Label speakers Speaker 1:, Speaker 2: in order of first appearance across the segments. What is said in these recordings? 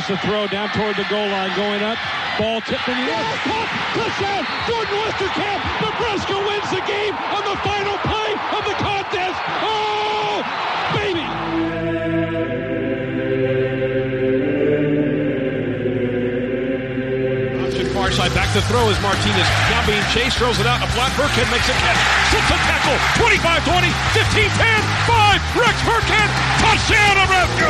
Speaker 1: Launches the throw down toward the goal line. Going up. Ball tipped in the air. Caught. Touchdown. Jordan Westerkamp. Nebraska wins the game on the final play of the contest. Oh, baby.
Speaker 2: Option far side, back to throw as Martinez now being chased, throws it out. A flat Burkhead makes a catch, sits a tackle, 25 20, 15 10, 5, Rex Burkhead, touchdown Nebraska!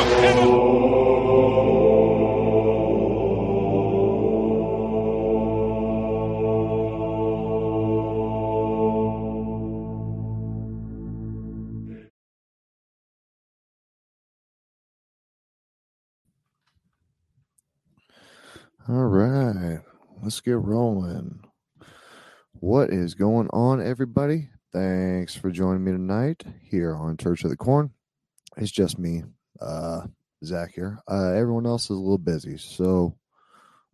Speaker 3: All right, let's get rolling. What is going on, everybody? Thanks for joining me tonight here on Church of the Corn. It's just me, uh, Zach here. Uh, everyone else is a little busy, so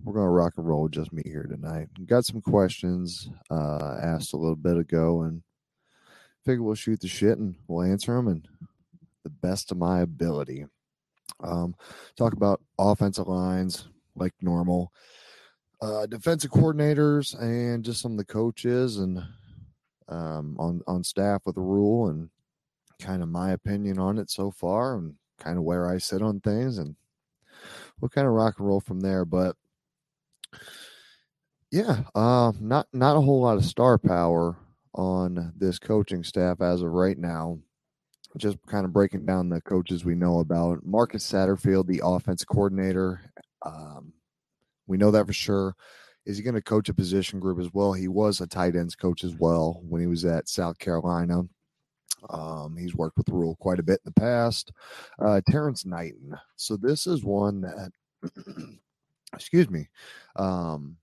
Speaker 3: we're gonna rock and roll. Just me here tonight. Got some questions uh, asked a little bit ago, and figure we'll shoot the shit and we'll answer them and the best of my ability. Um, talk about offensive lines like normal, uh, defensive coordinators, and just some of the coaches and um, on on staff with the Rhule and kind of my opinion on it so far and kind of where I sit on things and we'll kind of rock and roll from there. But yeah, uh, not not a whole lot of star power on this coaching staff as of right now. Just kind of breaking down the coaches we know about. Marcus Satterfield, the offense coordinator. Um, we know that for sure. Is he going to coach a position group as well? He was a tight ends coach as well when he was at South Carolina. Um, he's worked with Rhule quite a bit in the past. Uh, Terrence Knighton. So this is one that, excuse me, um,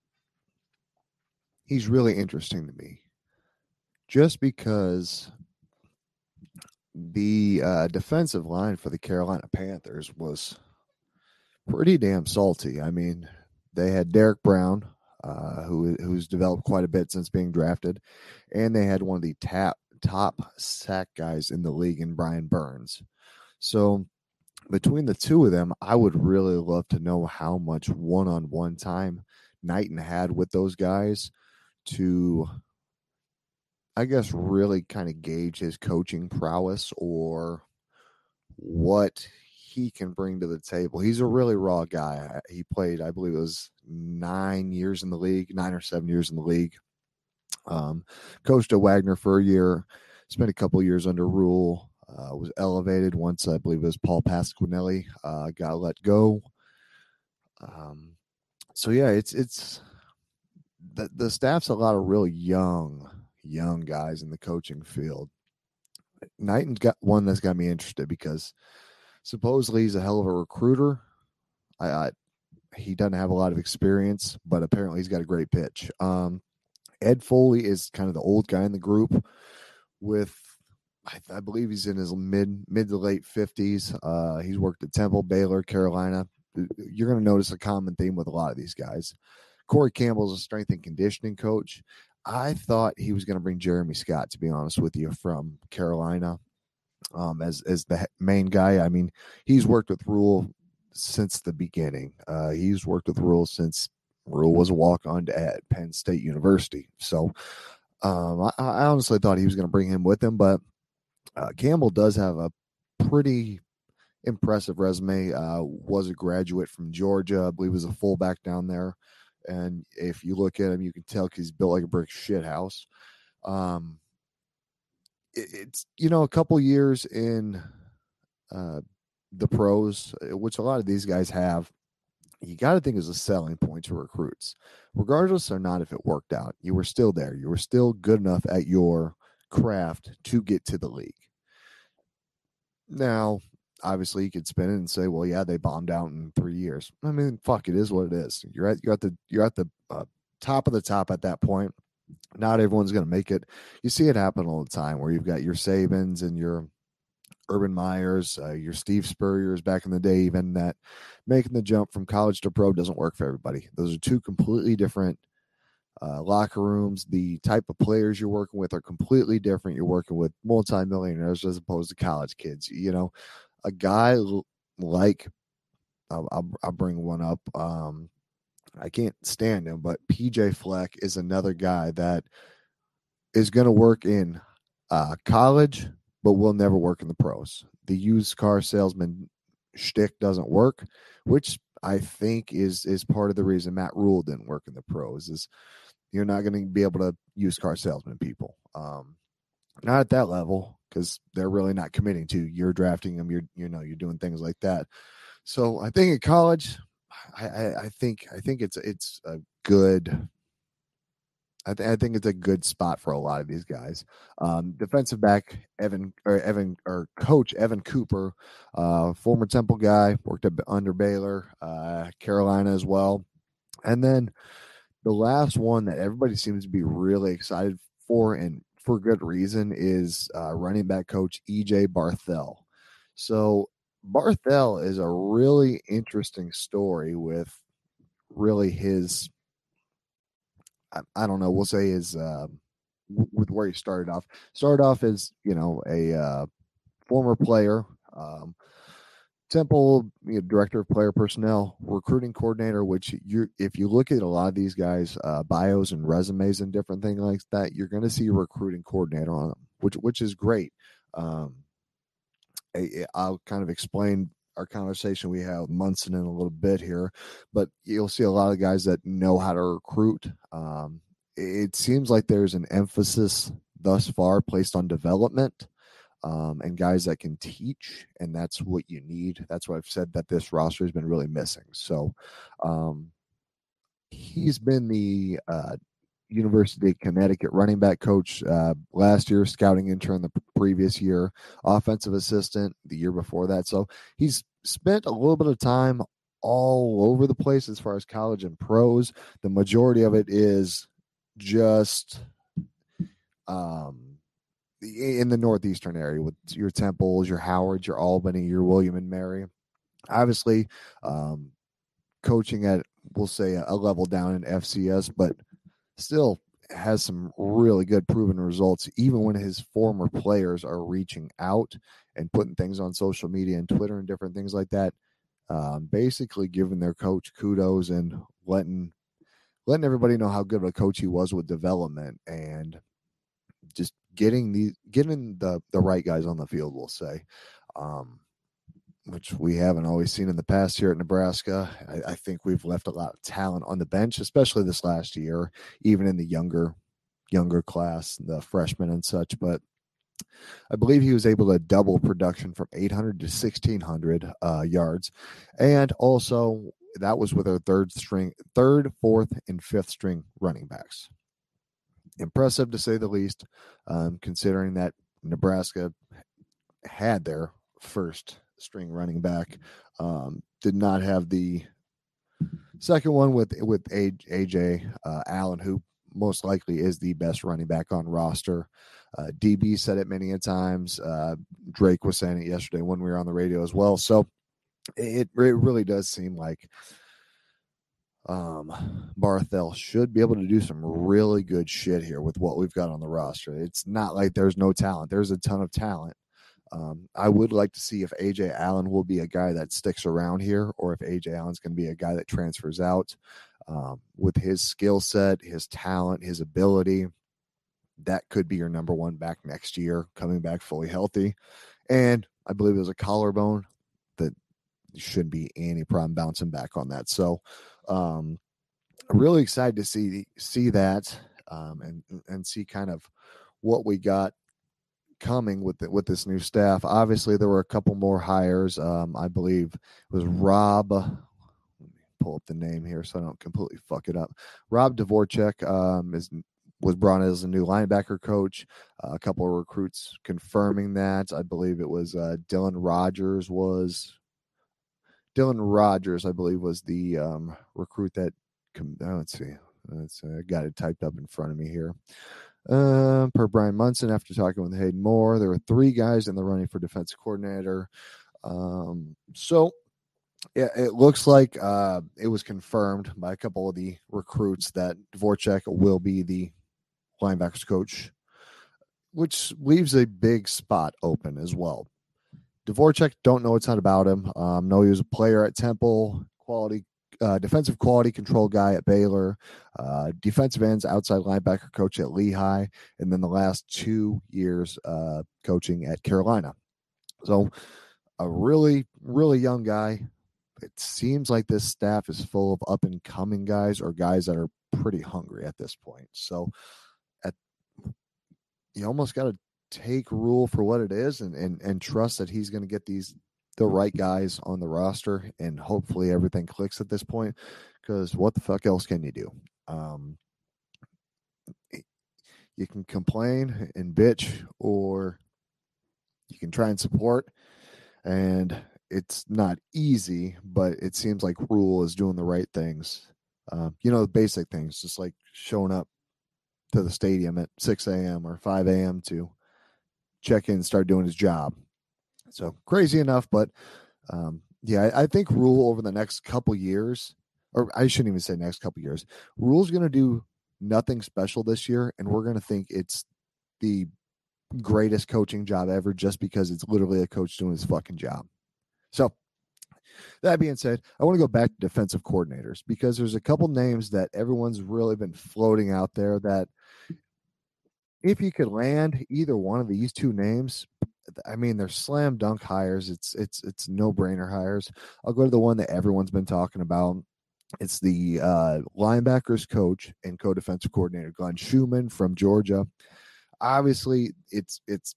Speaker 3: he's really interesting to me, just because the uh, defensive line for the Carolina Panthers was pretty damn salty. I mean, they had Derrick Brown, uh, who who's developed quite a bit since being drafted, and they had one of the top top sack guys in the league in Brian Burns. So between the two of them, I would really love to know how much one-on-one time Knighton had with those guys to I guess really kind of gauge his coaching prowess or what he can bring to the table. He's a really raw guy. He played, I believe it was nine years in the league, nine or seven years in the league. Um, coached at Wagner for a year, spent a couple years under Rhule, uh, was elevated once I believe it was Paul Pasqualoni uh, got let go. Um, so yeah, it's it's the the staff's a lot of real young young guys in the coaching field. Knighton's got one that's got me interested because supposedly he's a hell of a recruiter. I, I he doesn't have a lot of experience, but apparently he's got a great pitch. Um, Ed Foley is kind of the old guy in the group with I, I believe he's in his mid mid to late fifties. Uh, he's worked at Temple, Baylor, Carolina. You're going to notice a common theme with a lot of these guys. Corey Campbell's a strength and conditioning coach. I thought he was going to bring Jeremy Scott, to be honest with you, from Carolina um, as as the main guy. I mean, he's worked with Rhule since the beginning. Uh, he's worked with Rhule since Rhule was a walk on at Penn State University. So um, I, I, honestly thought he was going to bring him with him, but uh, Campbell does have a pretty impressive resume. Uh, was a graduate from Georgia, I believe, was a fullback down there. And if you look at him, you can tell he's built like a brick shit house. Um, it's you know a couple years in uh, the pros, uh, which a lot of these guys have. You got to think is a selling point to recruits, regardless or not if it worked out. You were still there. You were still good enough at your craft to get to the league. Now, obviously, you could spin it and say, "Well, yeah, they bombed out in three years." I mean, fuck, it is what it is. You're at you're at the you're at the uh, top of the top at that point. Not everyone's going to make it. You see it happen all the time, where you've got your Sabans and your Urban Meyers, uh, your Steve Spurriers back in the day, even that making the jump from college to pro doesn't work for everybody. Those are two completely different uh, locker rooms, the type of players you're working with are completely different. You're working with multimillionaires as opposed to college kids. You know, a guy like I'll, I'll, I'll bring one up. Um, I can't stand him, but PJ Fleck is another guy that is going to work in uh, college, but will never work in the pros. The used car salesman shtick doesn't work, which I think is is part of the reason Matt Rhule didn't work in the pros. Is you're not going to be able to use car salesman people. Um, not at that level because they're really not committing to. You're drafting them. You're you know you're doing things like that. So I think in college, I, I, think I think it's it's a good. I, th- I, think it's a good spot for a lot of these guys. Um, defensive back Evan or Evan or coach Evan Cooper, uh, former Temple guy, worked under Baylor, uh, Carolina as well, and then the last one that everybody seems to be really excited for, and for good reason, is uh, running back coach EJ Barthel. So Barthel is a really interesting story with really his. I, I don't know. We'll say his uh, with where he started off. Started off as you know a uh, former player. Um, Temple, you know, director of player personnel, recruiting coordinator. Which you, if you look at a lot of these guys' uh, bios and resumes and different things like that, you're going to see a recruiting coordinator on them, which which is great. Um, I'll kind of explain our conversation we have Munson in a little bit here, but you'll see a lot of guys that know how to recruit. Um, it seems like there's an emphasis thus far placed on development um, and guys that can teach, and that's what you need. That's what I've said that this roster has been really missing. So, um, he's been the uh, University of Connecticut running back coach uh, last year, scouting intern the previous year, offensive assistant the year before that. So he's spent a little bit of time all over the place as far as college and pros. The majority of it is just um in the northeastern area with your Temples, your Howards, your Albany, your William and Mary. Obviously, um, coaching at we'll say a, a level down in FCS, but still has some really good proven results, even when his former players are reaching out and putting things on social media and Twitter and different things like that. Um, basically, giving their coach kudos and letting letting everybody know how good of a coach he was with development and just getting the getting the the right guys on the field. We'll say. Um, which we haven't always seen in the past here at Nebraska. I, I, think we've left a lot of talent on the bench, especially this last year, even in the younger younger class, the freshmen and such. But I believe he was able to double production from 800 to 1600 uh, yards, and also that was with our third string, third, fourth, and fifth string running backs. Impressive to say the least, um, considering that Nebraska had their first string running back. Um, did not have the second one with with AJ uh, Allen, who most likely is the best running back on roster. Uh, DB said it many a times. Uh, Drake was saying it yesterday when we were on the radio as well. So it, it really does seem like um, Barthel should be able to do some really good shit here with what we've got on the roster. It's not like there's no talent. There's a ton of talent. Um, I would like to see if AJ Allen will be a guy that sticks around here, or if AJ Allen's going to be a guy that transfers out. Um, with his skill set, his talent, his ability, that could be your number one back next year, coming back fully healthy. And I believe there's a collarbone that shouldn't be any problem bouncing back on that. So, um, I'm really excited to see see that um, and and see kind of what we got coming with the, with this new staff. Obviously, there were a couple more hires. Um, I believe it was Rob. Let me pull up the name here so I don't completely fuck it up. Rob Dvorak um, is was brought in as a new linebacker coach. Uh, a couple of recruits confirming that. I believe it was uh, Dylan Rogers was Dylan Rogers. I believe was the um, recruit that. Oh, let's see. Let's, I got it typed up in front of me here. Uh, per Brian Munson, after talking with Hayden Moore, there were three guys in the running for defensive coordinator. Um, so yeah, it looks like uh, it was confirmed by a couple of the recruits that Dvorak will be the linebackers coach, which leaves a big spot open as well. Dvorak, don't know a ton about him. Um, know he was a player at Temple, quality uh, defensive quality control guy at Baylor, uh, defensive ends outside linebacker coach at Lehigh, and then the last two years uh, coaching at Carolina. So, a really, really young guy. It seems like this staff is full of up and coming guys or guys that are pretty hungry at this point. So, at you almost got to take Rhule for what it is and and and trust that he's going to get these the right guys on the roster, and hopefully everything clicks at this point. Because what the fuck else can you do? Um, you can complain and bitch, or you can try and support. And it's not easy, but it seems like Rhule is doing the right things. Uh, you know, the basic things, just like showing up to the stadium at 6 a.m. or 5 a.m. to check in and start doing his job. So crazy enough, but um, yeah, I, I, think Rhule over the next couple years, or I shouldn't even say next couple years, Rhule's going to do nothing special this year, and we're going to think it's the greatest coaching job ever just because it's literally a coach doing his fucking job. So that being said, I want to go back to defensive coordinators because there's a couple names that everyone's really been floating out there that if you could land either one of these two names, I mean, they're slam dunk hires. It's it's it's no brainer hires. I'll go to the one that everyone's been talking about. It's the uh, linebackers coach and co-defensive coordinator Glenn Schumann from Georgia. Obviously, it's it's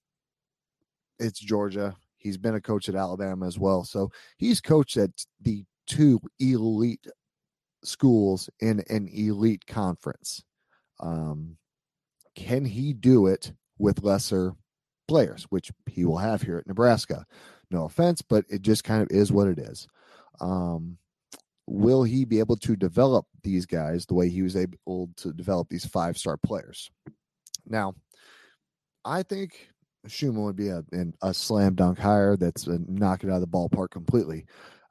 Speaker 3: it's Georgia. He's been a coach at Alabama as well, so he's coached at the two elite schools in an elite conference. Um, can he do it with lesser players, which he will have here at Nebraska. No offense, but it just kind of is what it is. Um, will he be able to develop these guys the way he was able to develop these five star players? Now, I think Schumann would be a, a slam dunk hire that's a knock it out of the ballpark completely.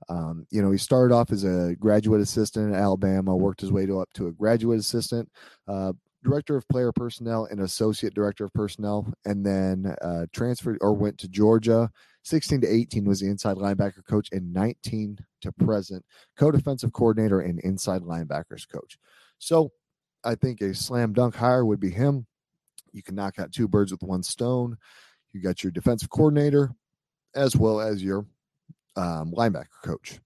Speaker 3: Um, you know, he started off as a graduate assistant at Alabama, worked his way to up to a graduate assistant, uh, director of player personnel and associate director of personnel, and then uh, transferred or went to Georgia. 16 to 18 was the inside linebacker coach, and 19 to present, co defensive coordinator and inside linebackers coach. So I think a slam dunk hire would be him. You can knock out two birds with one stone. You got your defensive coordinator as well as your um, linebacker coach.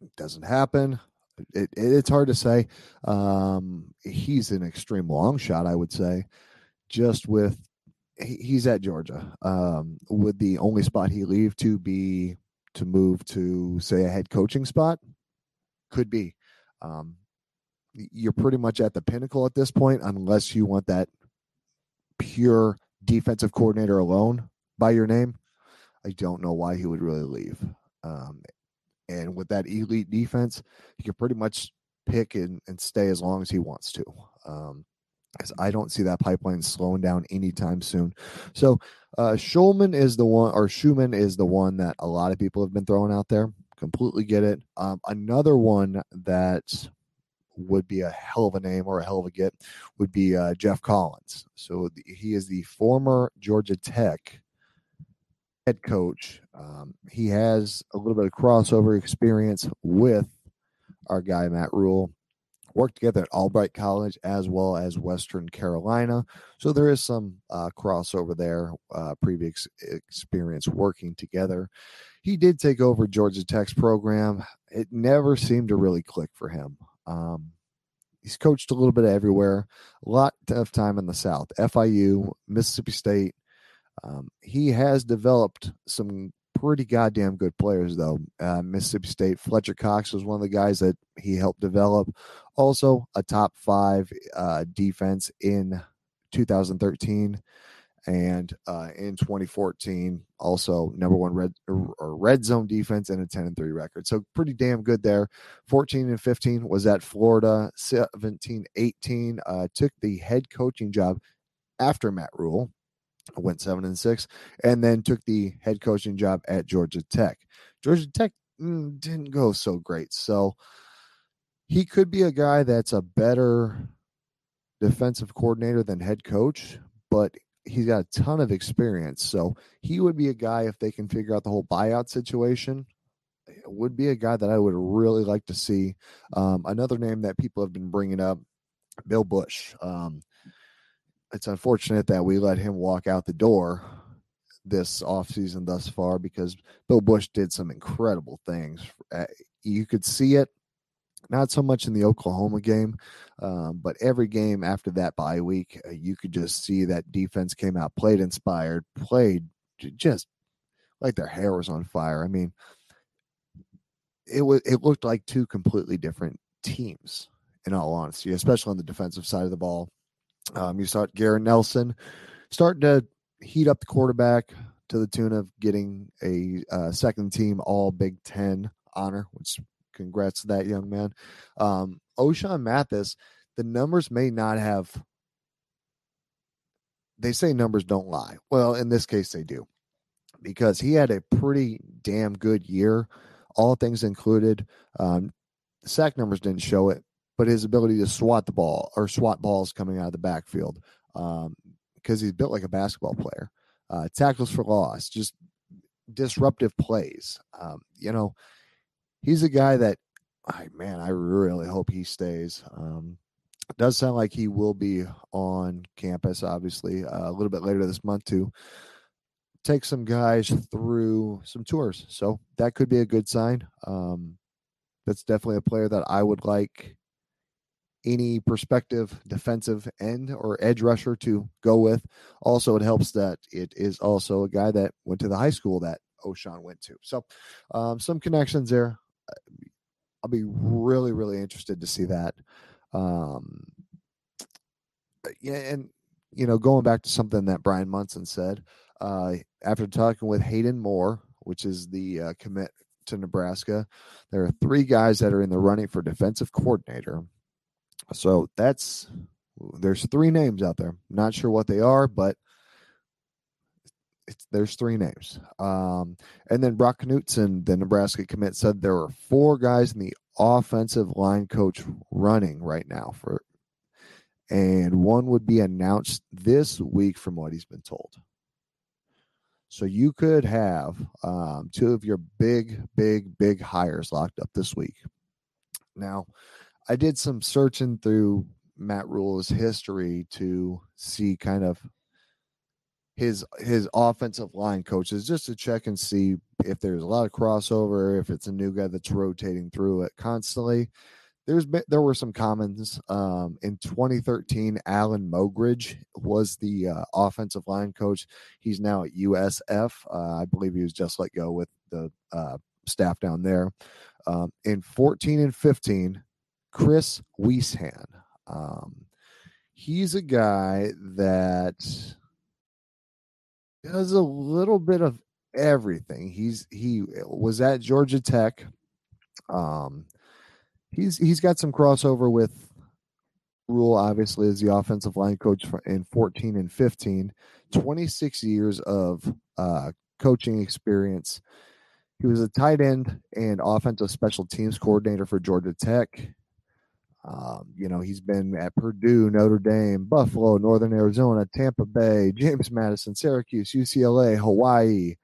Speaker 3: It doesn't happen. It, it, it's hard to say. Um, he's an extreme long shot, I would say, just with he's at Georgia. Um, would the only spot he leave to be to move to say a head coaching spot? Could be. Um, you're pretty much at the pinnacle at this point, unless you want that pure defensive coordinator alone by your name. I don't know why he would really leave. Um, and with that elite defense, he can pretty much pick and, and stay as long as he wants to. Um, because I don't see that pipeline slowing down anytime soon. So uh, Schulman is the one, or Schumann is the one that a lot of people have been throwing out there. Completely get it. Um, another one that would be a hell of a name or a hell of a get would be uh, Geoff Collins. So he is the former Georgia Tech head coach. Um, he has a little bit of crossover experience with our guy Matt Rhule. worked together at Albright College as well as Western Carolina. So there is some uh, crossover there, uh, previous experience working together. He did take over Georgia Tech's program. It never seemed to really click for him. Um, he's coached a little bit everywhere, a lot of time in the South, FIU, Mississippi State. Um, he has developed some pretty goddamn good players, though. Uh, Mississippi State, Fletcher Cox was one of the guys that he helped develop. Also, a top five uh, defense in 2013 and uh, in 2014 also number one red or red zone defense and a 10 and 3 record so pretty damn good there 14 and 15 was at florida 17 18 uh, took the head coaching job after matt rhule went seven and six, and then took the head coaching job at Georgia Tech. Georgia Tech mm, didn't go so great, so he could be a guy that's a better defensive coordinator than head coach, but he's got a ton of experience. So he would be a guy if they can figure out the whole buyout situation. Would be a guy that I would really like to see. Um, another name that people have been bringing up, Bill Bush. Um, it's unfortunate that we let him walk out the door this offseason thus far because Bill Bush did some incredible things. Uh, you could see it, not so much in the Oklahoma game, um, but every game after that bye week, uh, you could just see that defense came out, played inspired, played just like their hair was on fire. I mean, it was it looked like two completely different teams in all honesty, especially on the defensive side of the ball. Um, you saw Garrett Nelson starting to heat up the quarterback to the tune of getting a uh, second team All Big Ten honor, which congrats to that young man. Um, Ochaun Mathis, the numbers may not have. They say numbers don't lie. Well, in this case, they do, because he had a pretty damn good year, all things included. Um, sack numbers didn't show it, but his ability to swat the ball or swat balls coming out of the backfield um, because he's built like a basketball player. Uh, tackles for loss, just disruptive plays. Um, you know, he's a guy that, I man, I really hope he stays. Um, does sound like he will be on campus, obviously, uh, a little bit later this month to take some guys through some tours. So that could be a good sign. Um, that's definitely a player that I would like any prospective defensive end or edge rusher to go with. Also, it helps that it is also a guy that went to the high school that Ochaun went to. So, um, some connections there. I'll be really, really interested to see that. Um, yeah, and you know, going back to something that Brian Munson said uh, after talking with Hayden Moore, which is the uh, commit to Nebraska, there are three guys that are in the running for defensive coordinator so that's there's three names out there. Not sure what they are, but there's three names. Um, and then Brock Knutson, the Nebraska commit, said there are four guys in the offensive line coach running right now for, and one would be announced this week from what he's been told. So you could have um, two of your big, big, big hires locked up this week. Now, I did some searching through Matt Rhule's history to see kind of his his offensive line coaches just to check and see if there's a lot of crossover, if it's a new guy that's rotating through it constantly. There's been there were some comments um, in 2013. Allen Mogridge was the uh, offensive line coach. He's now at USF. Uh, I believe he was just let go with the uh, staff down there. Um, in 14 and 15, Chris Wiesehan. Um, he's a guy that does a little bit of everything. He's he was at Georgia Tech. Um, he's he's got some crossover with Rhule, obviously, as the offensive line coach in 14 and 15. 26 years of uh, coaching experience. He was a tight end and offensive special teams coordinator for Georgia Tech. Um, you know, he's been at Purdue, Notre Dame, Buffalo, Northern Arizona, Tampa Bay, James Madison, Syracuse, UCLA, Hawaii.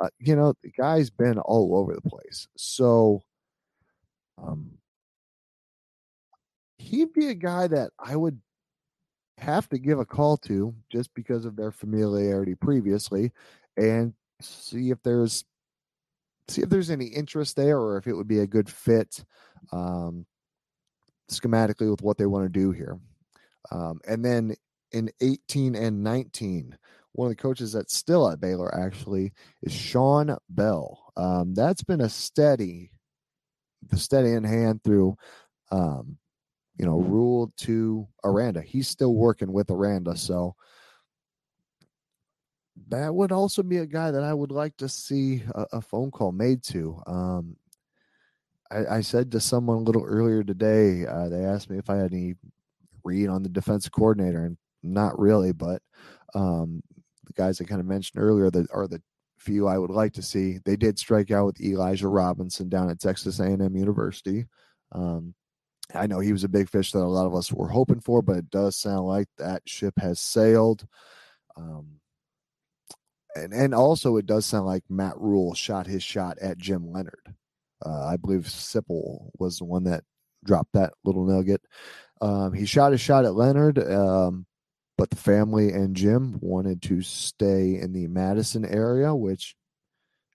Speaker 3: Uh, you know, the guy's been all over the place. So, um, he'd be a guy that I would have to give a call to just because of their familiarity previously and see if there's see if there's any interest there or if it would be a good fit um, schematically with what they want to do here. Um, and then in 18 and 19, one of the coaches that's still at Baylor actually is Sean Bell. Um, that's been a steady, the steady in hand through, um, you know, Rhule to Aranda. He's still working with Aranda, so that would also be a guy that I would like to see a, a phone call made to. Um, I, I, said to someone a little earlier today, uh, they asked me if I had any read on the defense coordinator, and not really, but um, the guys I kind of mentioned earlier that are the few I would like to see. They did strike out with Elijah Robinson down at Texas A&M University. Um, I know he was a big fish that a lot of us were hoping for, but it does sound like that ship has sailed. Um, and and also it does sound like Matt Rhule shot his shot at Jim Leonhard. Uh, I believe Sipple was the one that dropped that little nugget. Um, he shot his shot at Leonhard, um, but the family and Jim wanted to stay in the Madison area. Which,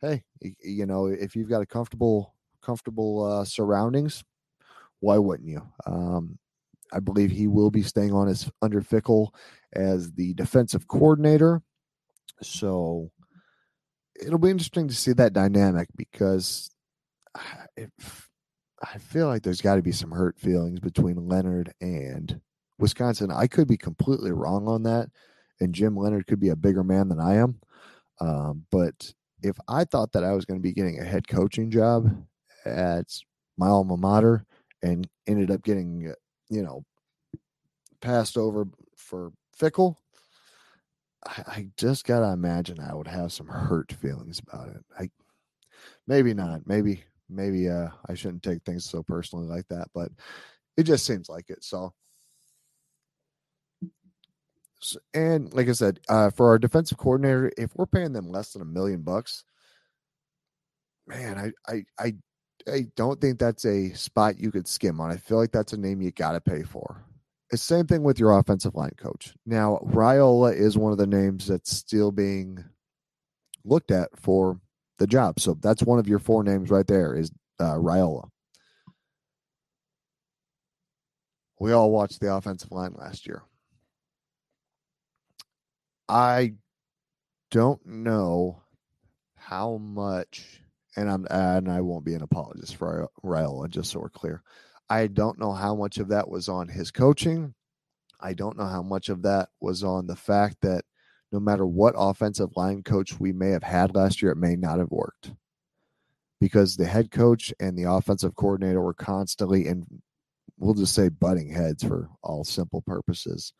Speaker 3: hey, you know, if you've got a comfortable comfortable uh, surroundings, why wouldn't you? Um, I believe he will be staying on as under Fickell as the defensive coordinator. So it'll be interesting to see that dynamic because I feel like there's got to be some hurt feelings between Leonhard and Wisconsin. I could be completely wrong on that, and Jim Leonhard could be a bigger man than I am. Um, but if I thought that I was going to be getting a head coaching job at my alma mater and ended up getting, you know, passed over for Fickell, I, I just gotta imagine I would have some hurt feelings about it. I maybe not. Maybe maybe uh I shouldn't take things so personally like that, but it just seems like it. So and like I said, uh, for our defensive coordinator, if we're paying them less than a million bucks, man, I, I, I, I don't think that's a spot you could skim on. I feel like that's a name you got to pay for. It's same thing with your offensive line coach. Now, Raiola is one of the names that's still being looked at for the job. So that's one of your four names right there is uh, Raiola. We all watched the offensive line last year. I don't know how much, and I'm and I won't be an apologist for Raiola, just so we're clear. I don't know how much of that was on his coaching. I don't know how much of that was on the fact that no matter what offensive line coach we may have had last year, it may not have worked because the head coach and the offensive coordinator were constantly and we'll just say butting heads for all simple purposes.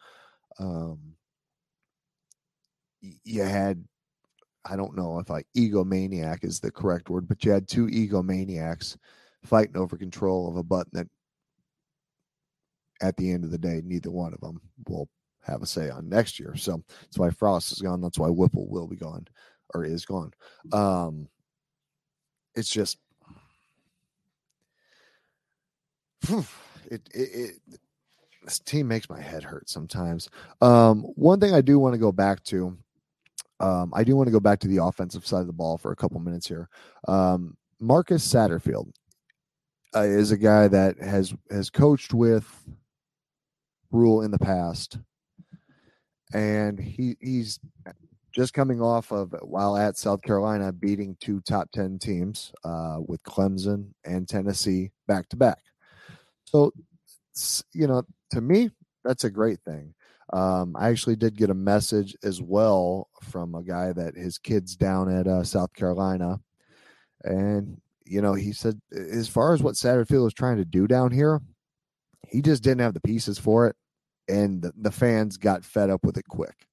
Speaker 3: Um, you had, I don't know if like egomaniac is the correct word, but you had two egomaniacs fighting over control of a button that at the end of the day, neither one of them will have a say on next year. So that's why Frost is gone. That's why Whipple will be gone or is gone. Um, it's just it, it, it this team makes my head hurt sometimes. Um, one thing I do want to go back to, um, I do want to go back to the offensive side of the ball for a couple minutes here. Um, Marcus Satterfield uh, is a guy that has has coached with Rhule in the past, and he he's just coming off of while at South Carolina beating two top ten teams uh, with Clemson and Tennessee back to back. So, you know, to me, that's a great thing. Um, I actually did get a message as well from a guy that his kid's down at uh, South Carolina, and you know he said as far as what Satterfield was trying to do down here, he just didn't have the pieces for it, and the, fans got fed up with it quick.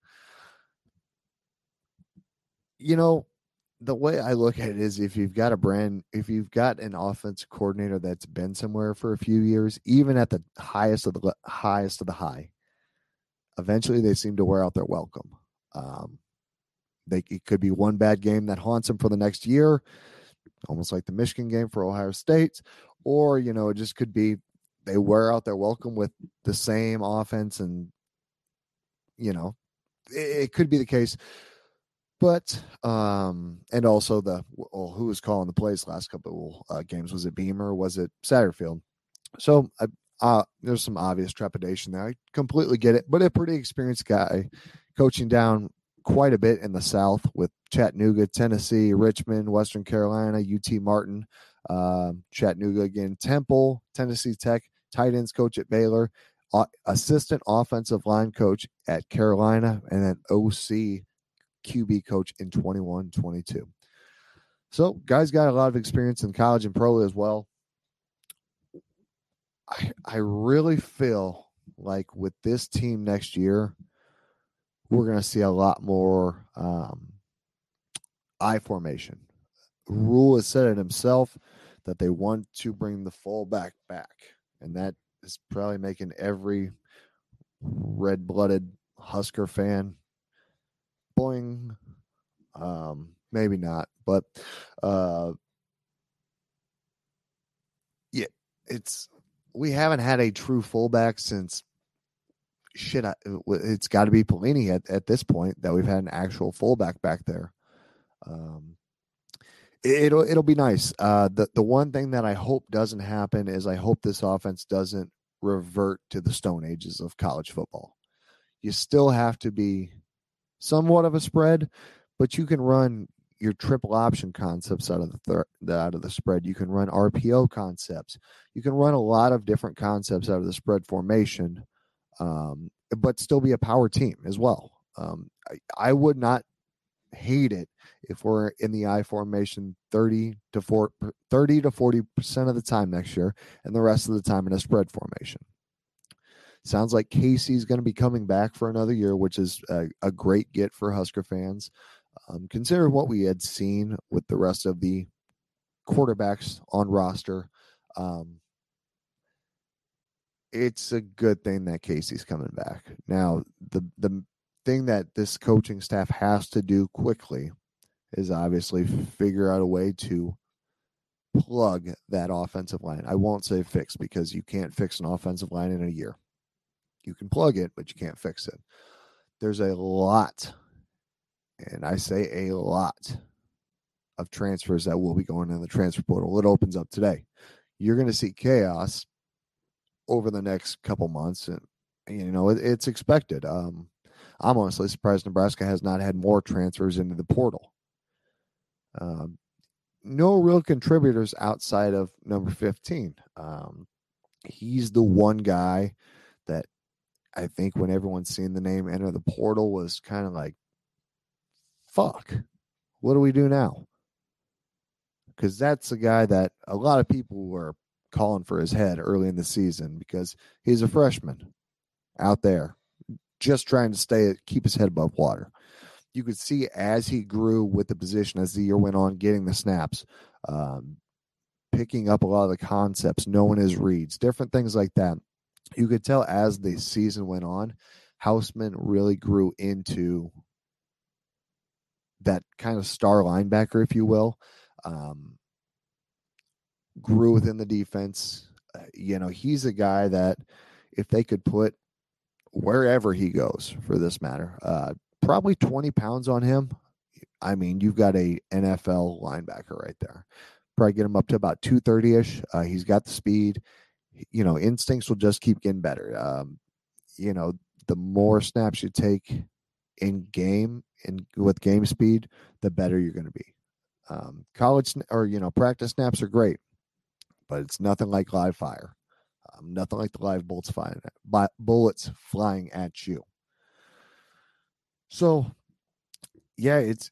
Speaker 3: You know, the way I look at it is if you've got a brand, if you've got an offense coordinator that's been somewhere for a few years, even at the highest of the highest of the high, eventually they seem to wear out their welcome. Um, they it could be one bad game that haunts them for the next year, almost like the Michigan game for Ohio State, or you know it just could be they wear out their welcome with the same offense, and you know it, it could be the case. But um, and also the well, who was calling the plays last couple uh, games? Was it Beamer? Was it Satterfield? So I, uh, there's some obvious trepidation there. I completely get it, but a pretty experienced guy coaching down quite a bit in the South with Chattanooga, Tennessee, Richmond, Western Carolina, UT Martin, uh, Chattanooga again, Temple, Tennessee Tech, tight ends coach at Baylor, assistant offensive line coach at Carolina, and then OC QB coach in 21 22. So, guys got a lot of experience in college and pro as well. I, I really feel like with this team next year, we're going to see a lot more um, I formation. Rhule has said it himself that they want to bring the fullback back, and that is probably making every red blooded Husker fan boing. Um, maybe not, but uh, yeah, it's we haven't had a true fullback since shit. It's got to be Pelini at, at this point that we've had an actual fullback back there. Um, it'll it'll be nice. Uh, the the one thing that I hope doesn't happen is I hope this offense doesn't revert to the stone ages of college football. You still have to be somewhat of a spread, but you can run your triple option concepts out of the, thir- the out of the spread. You can run RPO concepts. You can run a lot of different concepts out of the spread formation, um, but still be a power team as well. Um, I, I, would not hate it if we're in the I formation 30 to 4, 30 to 40 percent of the time next year, and the rest of the time in a spread formation. Sounds like Casey's going to be coming back for another year, which is a, a great get for Husker fans. Um, consider what we had seen with the rest of the quarterbacks on roster. Um, it's a good thing that Casey's coming back. Now, the the thing that this coaching staff has to do quickly is obviously figure out a way to plug that offensive line. I won't say fix because you can't fix an offensive line in a year. You can plug it, but you can't fix it. There's a lot, and I say a lot, of transfers that will be going in the transfer portal. It opens up today. You're going to see chaos over the next couple months, and you know it, it's expected. Um, I'm honestly surprised Nebraska has not had more transfers into the portal. Um, no real contributors outside of number 15. Um, he's the one guy that I think when everyone's seen the name enter the portal was kind of like, fuck, what do we do now? Because that's a guy that a lot of people were calling for his head early in the season because he's a freshman out there just trying to stay keep his head above water. You could see as he grew with the position as the year went on, getting the snaps, um, picking up a lot of the concepts, knowing his reads, different things like that you could tell as the season went on, Hausmann really grew into that kind of star linebacker, if you will. Um, grew within the defense. Uh, you know, he's a guy that if they could put wherever he goes, for this matter, uh, probably 20 pounds on him. I mean, you've got a NFL linebacker right there. Probably get him up to about 230 ish. Uh, he's got the speed. You know, instincts will just keep getting better. Um, you know, the more snaps you take in game and with game speed, the better you're going to be. Um, college or you know practice snaps are great, but it's nothing like live fire. Um, nothing like the live bullets flying, bullets flying at you. So, yeah, it's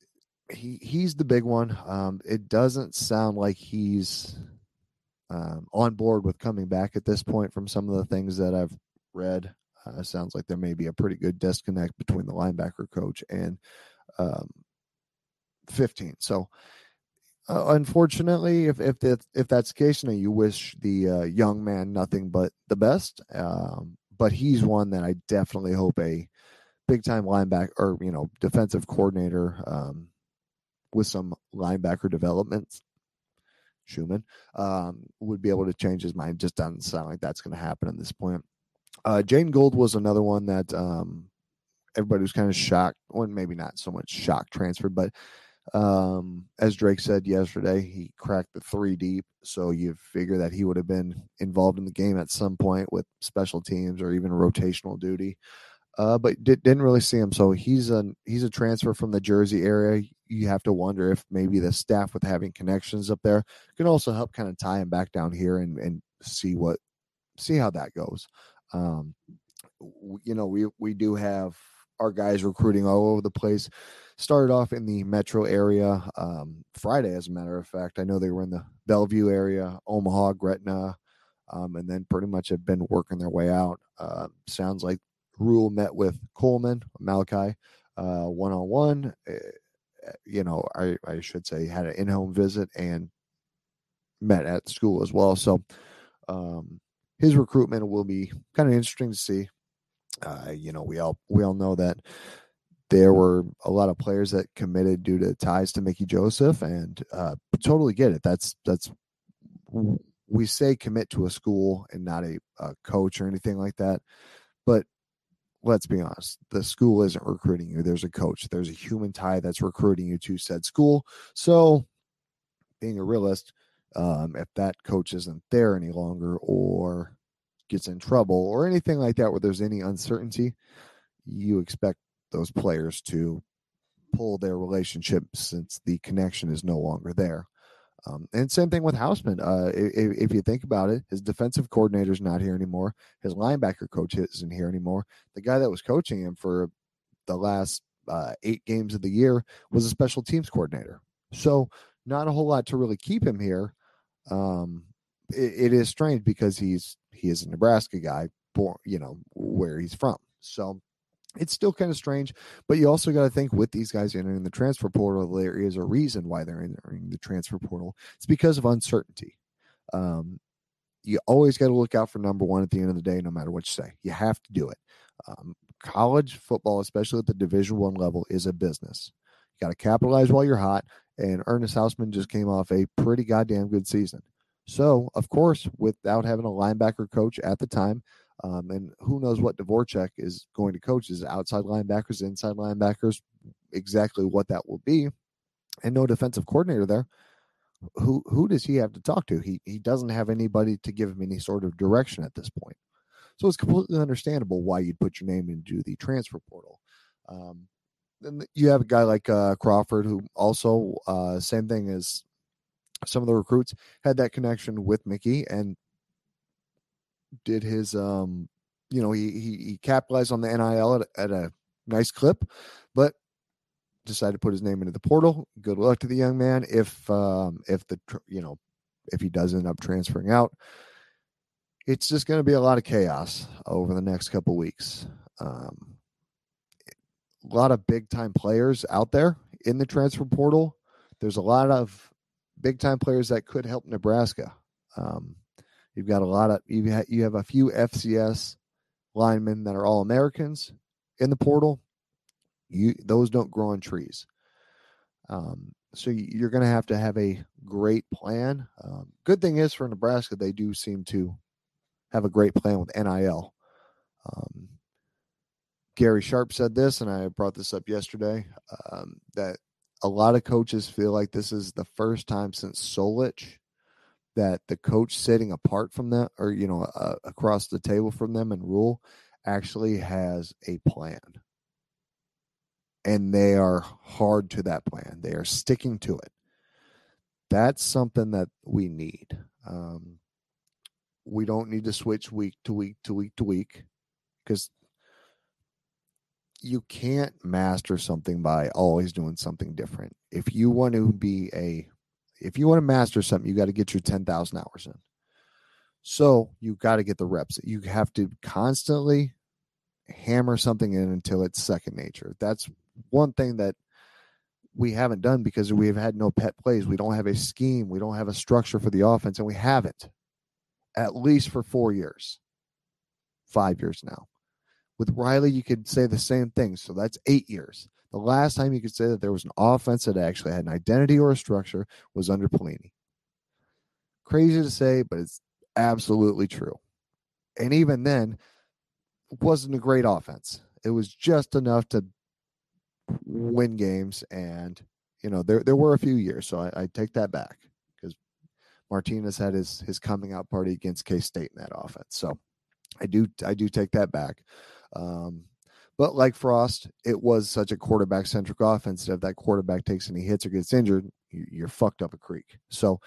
Speaker 3: he he's the big one. Um, it doesn't sound like he's um, on board with coming back at this point from some of the things that I've read. Uh, sounds like there may be a pretty good disconnect between the linebacker coach and um, 15. So, uh, unfortunately, if if if that's the case, you, know, you wish the uh, young man nothing but the best. Um, but he's one that I definitely hope a big time linebacker or you know defensive coordinator um, with some linebacker developments. Schumann um, would be able to change his mind. Just doesn't sound like that's going to happen at this point. Uh, Jane Gold was another one that um, everybody was kind of shocked. Well, maybe not so much shock transfer, but um, as Drake said yesterday, he cracked the three deep. So you figure that he would have been involved in the game at some point with special teams or even rotational duty. Uh, but did, not really see him. So he's a he's a transfer from the Jersey area. You have to wonder if maybe the staff with having connections up there can also help kind of tie him back down here and and see what see how that goes. Um, you know, we we do have our guys recruiting all over the place. Started off in the metro area um, Friday, as a matter of fact. I know they were in the Bellevue area, Omaha, Gretna, um, and then pretty much have been working their way out. Uh, sounds like Rhule met with Coleman, Malachi, one on one. You know, I, I should say had an in home visit and met at school as well. So, um, his recruitment will be kind of interesting to see. Uh, you know, we all we all know that there were a lot of players that committed due to ties to Mickey Joseph, and uh, totally get it. That's that's we say commit to a school and not a, a coach or anything like that. But let's be honest, the school isn't recruiting you. There's a coach. There's a human tie that's recruiting you to said school. So, being a realist, um, if that coach isn't there any longer or gets in trouble or anything like that where there's any uncertainty, you expect those players to pull their relationship since the connection is no longer there. Um, and same thing with Hausmann. Uh, if, if, you think about it, his defensive coordinator is not here anymore. His linebacker coach isn't here anymore. The guy that was coaching him for the last uh, eight games of the year was a special teams coordinator. So not a whole lot to really keep him here. Um, it, it is strange because he's he is a Nebraska guy, born you know where he's from. So it's still kind of strange, but you also got to think with these guys entering the transfer portal, there is a reason why they're entering the transfer portal. It's because of uncertainty. Um, you always got to look out for number one at the end of the day, no matter what you say. You have to do it. Um, college football, especially at the Division One level, is a business. You got to capitalize while you're hot. And Ernest Hausmann just came off a pretty goddamn good season. So, of course, without having a linebacker coach at the time, um, and who knows what Dvorak is going to coach? Is outside linebackers, inside linebackers, exactly what that will be. And no defensive coordinator there. Who who does he have to talk to? He he doesn't have anybody to give him any sort of direction at this point. So it's completely understandable why you'd put your name into the transfer portal. Um, then you have a guy like uh, Crawford, who also uh, same thing as some of the recruits had that connection with Mickey, and did his um you know he he, he capitalized on the NIL at, at a nice clip, but decided to put his name into the portal. Good luck to the young man. If um if the you know if he does end up transferring out, it's just going to be a lot of chaos over the next couple weeks. Um, a lot of big time players out there in the transfer portal. There's a lot of big time players that could help Nebraska. Um, You've got a lot of you have, you have a few FCS linemen that are all Americans in the portal. You those don't grow on trees. Um, so you're going to have to have a great plan. Um, good thing is for Nebraska, they do seem to have a great plan with NIL. Um, Gary Sharp said this, and I brought this up yesterday um, that a lot of coaches feel like this is the first time since Solich that the coach sitting apart from them or, you know, uh, across the table from them and Rhule actually has a plan. And they are hard to that plan, they are sticking to it. That's something that we need. Um, we don't need to switch week to week to week to week because you can't master something by always doing something different. If you want to be a if you want to master something, you got to get your 10,000 hours in. So you got to get the reps. You have to constantly hammer something in until it's second nature. That's one thing that we haven't done because we've had no pet plays. We don't have a scheme. We don't have a structure for the offense, and we haven't at least for four years, five years now. With Riley, you could say the same thing. So that's eight years. The last time you could say that there was an offense that actually had an identity or a structure was under Pelini. Crazy to say, but it's absolutely true. And even then, wasn't a great offense. It was just enough to win games. And, you know, there, there were a few years. So I, I take that back because Martinez had his, his coming out party against K State in that offense. So I do, I do take that back. Um, but like Frost, it was such a quarterback centric offense that if that quarterback takes any hits or gets injured, you're fucked up a creek. So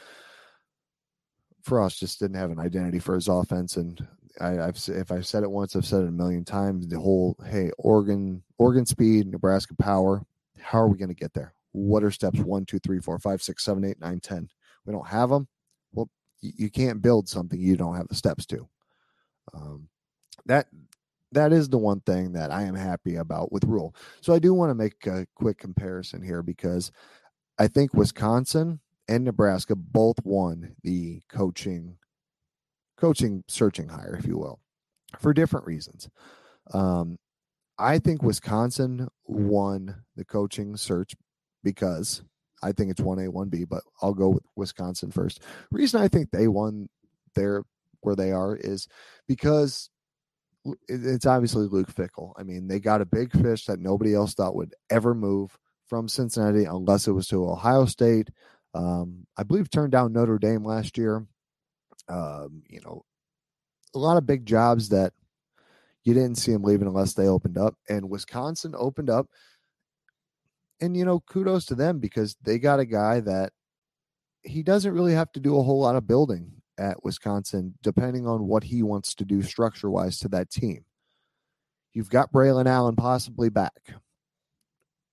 Speaker 3: Frost just didn't have an identity for his offense, and I, have if I've said it once, I've said it a million times. The whole hey, Oregon, Oregon speed, Nebraska power. How are we going to get there? What are steps one, two, three, four, five, six, seven, eight, nine, ten? We don't have them. Well, you can't build something you don't have the steps to. Um, that that is the one thing that I am happy about with Rhule. So I do want to make a quick comparison here because I think Wisconsin and Nebraska both won the coaching coaching searching hire, if you will, for different reasons. Um, I think Wisconsin won the coaching search because I think it's one A, one B, but I'll go with Wisconsin first. Reason I think they won their where they are is because it's obviously Luke Fickell. I mean, they got a big fish that nobody else thought would ever move from Cincinnati unless it was to Ohio State. Um, I believe turned down Notre Dame last year. Um, you know, a lot of big jobs that you didn't see them leaving unless they opened up. And Wisconsin opened up. And, you know, kudos to them because they got a guy that he doesn't really have to do a whole lot of building at Wisconsin, depending on what he wants to do structure wise to that team. You've got Braylon Allen possibly back.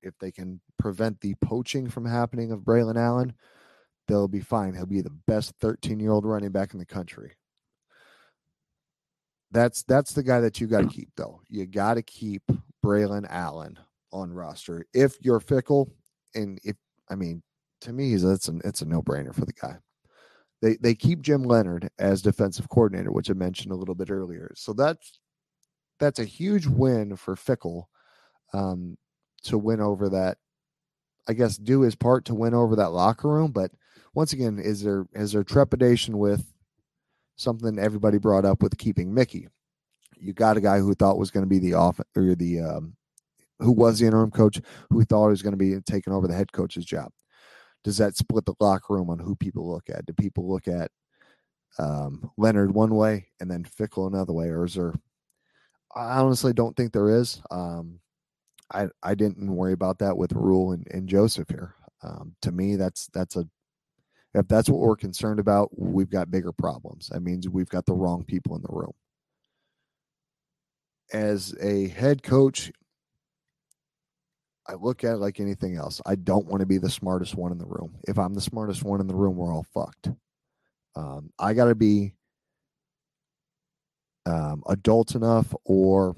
Speaker 3: If they can prevent the poaching from happening of Braylon Allen, they'll be fine. He'll be the best 13 year old running back in the country. That's that's the guy that you got to keep though. You got to keep Braylon Allen on roster. If you're Fickell, and if I mean to me, that's an it's a no brainer for the guy they they keep Jim Leonhard as defensive coordinator, which I mentioned a little bit earlier. So that's that's a huge win for Fickell um, to win over that. I guess do his part to win over that locker room, but once again, is there is there trepidation with something everybody brought up with keeping Mickey? You got a guy who thought was going to be the off or the um, who was the interim coach who thought was going to be taking over the head coach's job does that split the locker room on who people look at? Do people look at um, Leonhard one way and then Fickell another way, or is there? I honestly don't think there is. Um, I I didn't worry about that with Rhule and, and Joseph here. Um, to me, that's that's a if that's what we're concerned about, we've got bigger problems. That means we've got the wrong people in the room. As a head coach, I look at it like anything else. I don't want to be the smartest one in the room. If I'm the smartest one in the room, we're all fucked. Um, I got to be um, adult enough, or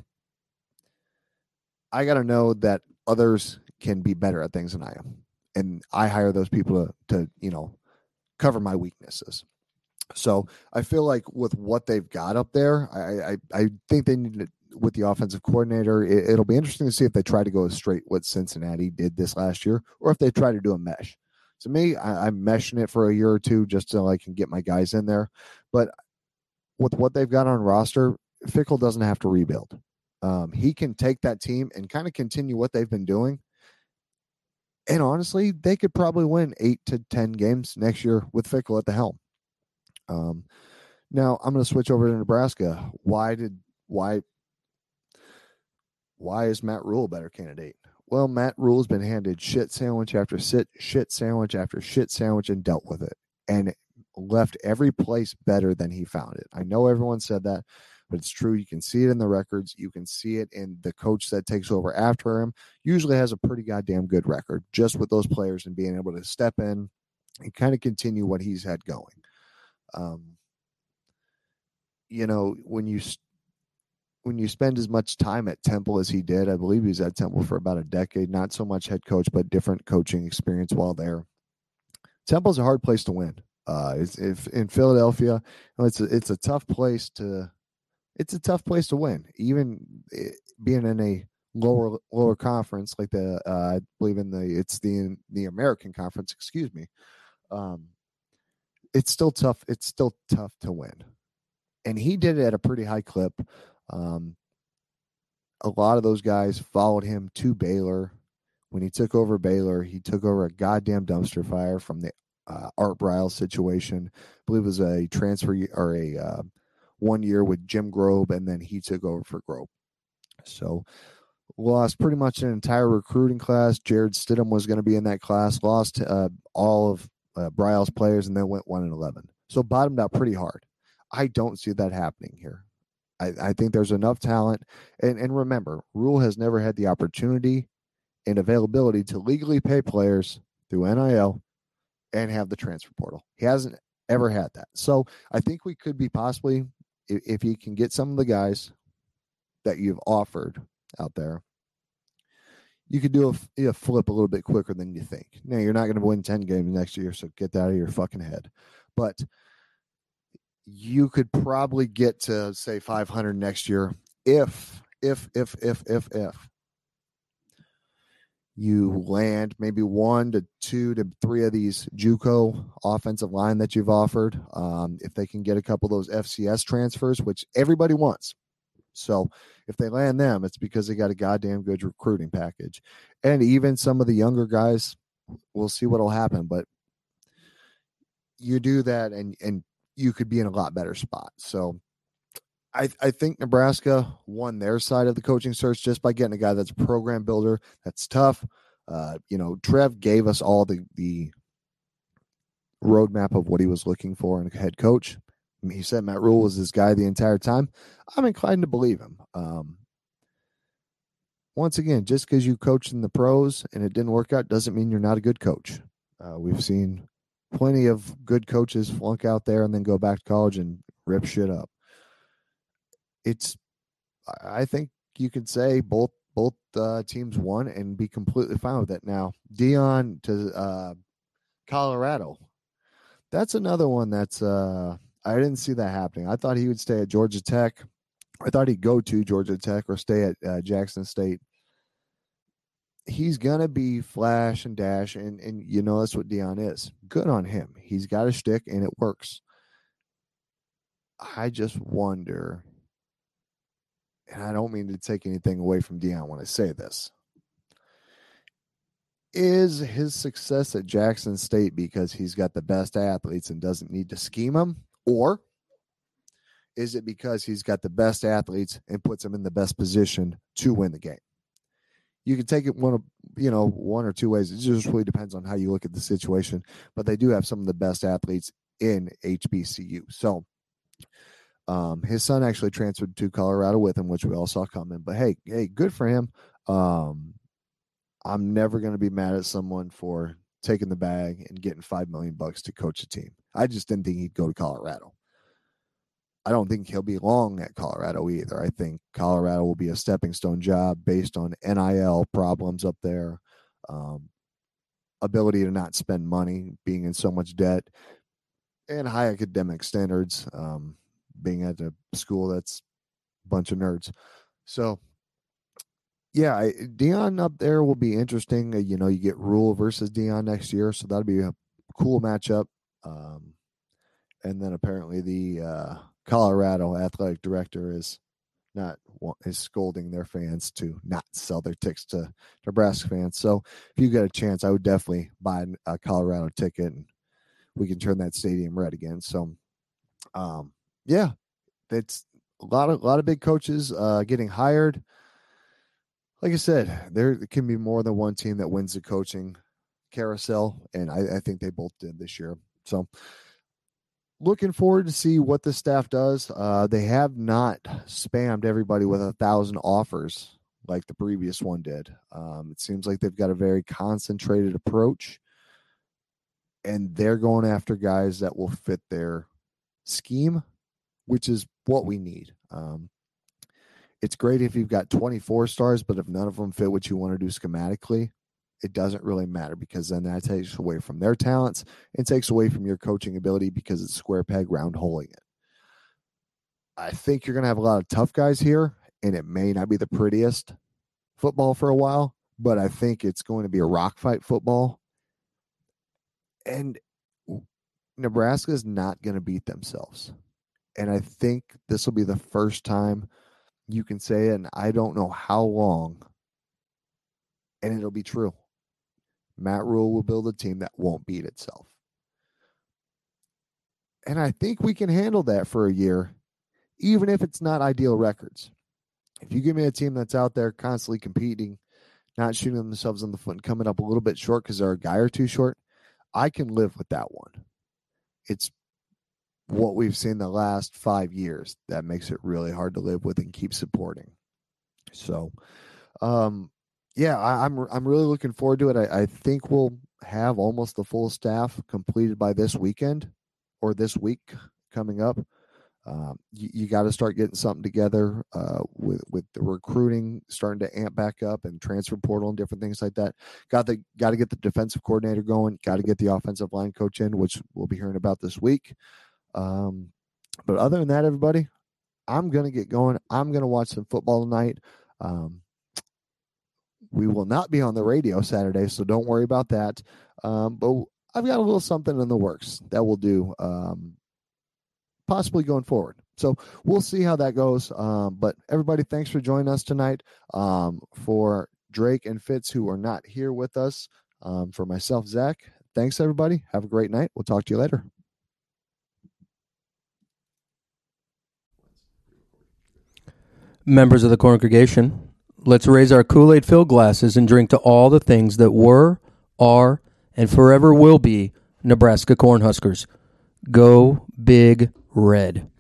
Speaker 3: I got to know that others can be better at things than I am, and I hire those people to, to you know, cover my weaknesses. So I feel like with what they've got up there, I I, I think they need to with the offensive coordinator. It, will be interesting to see if they try to go straight what Cincinnati did this last year, or if they try to do a mesh. To me, I, am meshing it for a year or two just so I can get my guys in there. But with what they've got on roster, Fickell doesn't have to rebuild. Um, he can take that team and kind of continue what they've been doing. And honestly, they could probably win eight to 10 games next year with Fickell at the helm. Um, now I'm going to switch over to Nebraska. Why did, why, why is Matt Rhule a better candidate? Well, Matt Rhule's been handed shit sandwich after shit, shit sandwich after shit sandwich and dealt with it and left every place better than he found it. I know everyone said that, but it's true. You can see it in the records. You can see it in the coach that takes over after him. Usually has a pretty goddamn good record just with those players and being able to step in and kind of continue what he's had going. Um, you know, when you when you spend as much time at Temple as he did, I believe he was at Temple for about a decade, not so much head coach, but different coaching experience while there. Temple's a hard place to win. Uh, it's, if in Philadelphia, it's a, it's a tough place to it's a tough place to win, even eh, being in a lower lower conference like the uh, I believe in the it's the the American Conference. Excuse me. Um, it's still tough. It's still tough to win, and he did it at a pretty high clip. Um, a lot of those guys followed him to Baylor. When he took over Baylor, he took over a goddamn dumpster fire from the uh, Art Briles situation. I believe it was a transfer or a uh, one year with Jim Grobe, and then he took over for Grobe. So lost pretty much an entire recruiting class. Jarrett Stidham was going to be in that class. Lost uh, all of uh, Briles players, and then went one and eleven. So bottomed out pretty hard. I don't see that happening here. I, I think there's enough talent, and and remember, Rhule has never had the opportunity and availability to legally pay players through NIL and have the transfer portal. He hasn't ever had that. So I think we could be possibly if, if you can get some of the guys that you've offered out there, you could do a, a, flip a little bit quicker than you think. Now you're not going to win 10 games next year, so get that out of your fucking head. But you could probably get to say 500 next year if if if if if if you land maybe one to two to three of these JUCO offensive line that you've offered. Um, if they can get a couple of those FCS transfers, which everybody wants. So if they land them, it's because they got a goddamn good recruiting package. And even some of the younger guys, we'll see what'll happen. But you do that and and you could be in a lot better spot. So I, I think Nebraska won their side of the coaching search just by getting a guy that's a program builder, that's tough. Uh, you know, Trev gave us all the the roadmap of what he was looking for in a head coach. He said Matt Rhule was his guy the entire time. I'm inclined to believe him. Um, once again, just because you coached in the pros and it didn't work out doesn't mean you're not a good coach. Uh, we've seen plenty of good coaches flunk out there and then go back to college and rip shit up it's I think you could say both both uh, teams won and be completely fine with it. Now Deion to uh, Colorado, that's another one that's uh, I didn't see that happening. I thought he would stay at Georgia Tech. I thought he'd go to Georgia Tech or stay at uh, Jackson State. He's gonna be flash and dash, and and you know that's what Deion is. Good on him. He's got a shtick and it works. I just wonder and I don't mean to take anything away from Deion when I say this. Is his success at Jackson State because he's got the best athletes and doesn't need to scheme them? Or is it because he's got the best athletes and puts them in the best position to win the game? You can take it one of you know one or two ways. It just really depends on how you look at the situation. But they do have some of the best athletes in HBCU. So um, his son actually transferred to Colorado with him, which we all saw coming. But hey, hey, good for him. Um, I'm never going to be mad at someone for taking the bag and getting five million bucks to coach a team. I just didn't think he'd go to Colorado. I don't think he'll be long at Colorado either. I think Colorado will be a stepping stone job based on NIL problems up there, um, ability to not spend money, being in so much debt, and high academic standards. Um, being at a school that's a bunch of nerds. So, yeah, I, Deion up there will be interesting. Uh, you know, you get Rhule versus Deion next year, so that'll be a cool matchup. Um, and then apparently the uh, Colorado athletic director is not is scolding their fans to not sell their tickets to Nebraska fans. So if you get a chance, I would definitely buy a Colorado ticket and we can turn that stadium red again. So, um, yeah, it's a lot of a lot of big coaches uh, getting hired. Like I said, there can be more than one team that wins the coaching carousel, and I, I think they both did this year. So, looking forward to see what the staff does. Uh, they have not spammed everybody with a thousand offers like the previous one did. Um, it seems like they've got a very concentrated approach, and they're going after guys that will fit their scheme, which is what we need. Um, it's great if you've got 24 stars, but if none of them fit what you want to do schematically, it doesn't really matter because then that takes away from their talents and takes away from your coaching ability because it's square peg round holing it. I think you're going to have a lot of tough guys here, and it may not be the prettiest football for a while, but I think it's going to be a rock fight football. And Nebraska is not going to beat themselves. And I think this will be the first time you can say it, and I don't know how long, and it'll be true. Matt Rhule will build a team that won't beat itself. And I think we can handle that for a year, even if it's not ideal records. If you give me a team that's out there constantly competing, not shooting themselves in the foot and coming up a little bit short because they're a guy or two short, I can live with that one. It's what we've seen the last five years that makes it really hard to live with and keep supporting. So, um, yeah, I, am I'm, I'm really looking forward to it. I, I think we'll have almost the full staff completed by this weekend or this week coming up. Um, you, you got to start getting something together uh, with with the recruiting starting to amp back up and transfer portal and different things like that. Got the got to get the defensive coordinator going. Got to get the offensive line coach in, which we'll be hearing about this week. Um, but other than that, everybody, I'm gonna get going. I'm gonna watch some football tonight. Um, we will not be on the radio Saturday, so don't worry about that. Um, but I've got a little something in the works that we'll do um, possibly going forward. So we'll see how that goes. Um, but everybody, thanks for joining us tonight. Um, for Drake and Fitz, who are not here with us, um, for myself, Zach, thanks everybody. Have a great night. We'll talk to you later.
Speaker 4: Members of the congregation, Let's raise our Kool Aid filled glasses and drink to all the things that were, are, and forever will be Nebraska Cornhuskers. Go Big Red.